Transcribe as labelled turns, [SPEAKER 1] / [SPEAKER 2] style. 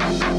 [SPEAKER 1] Música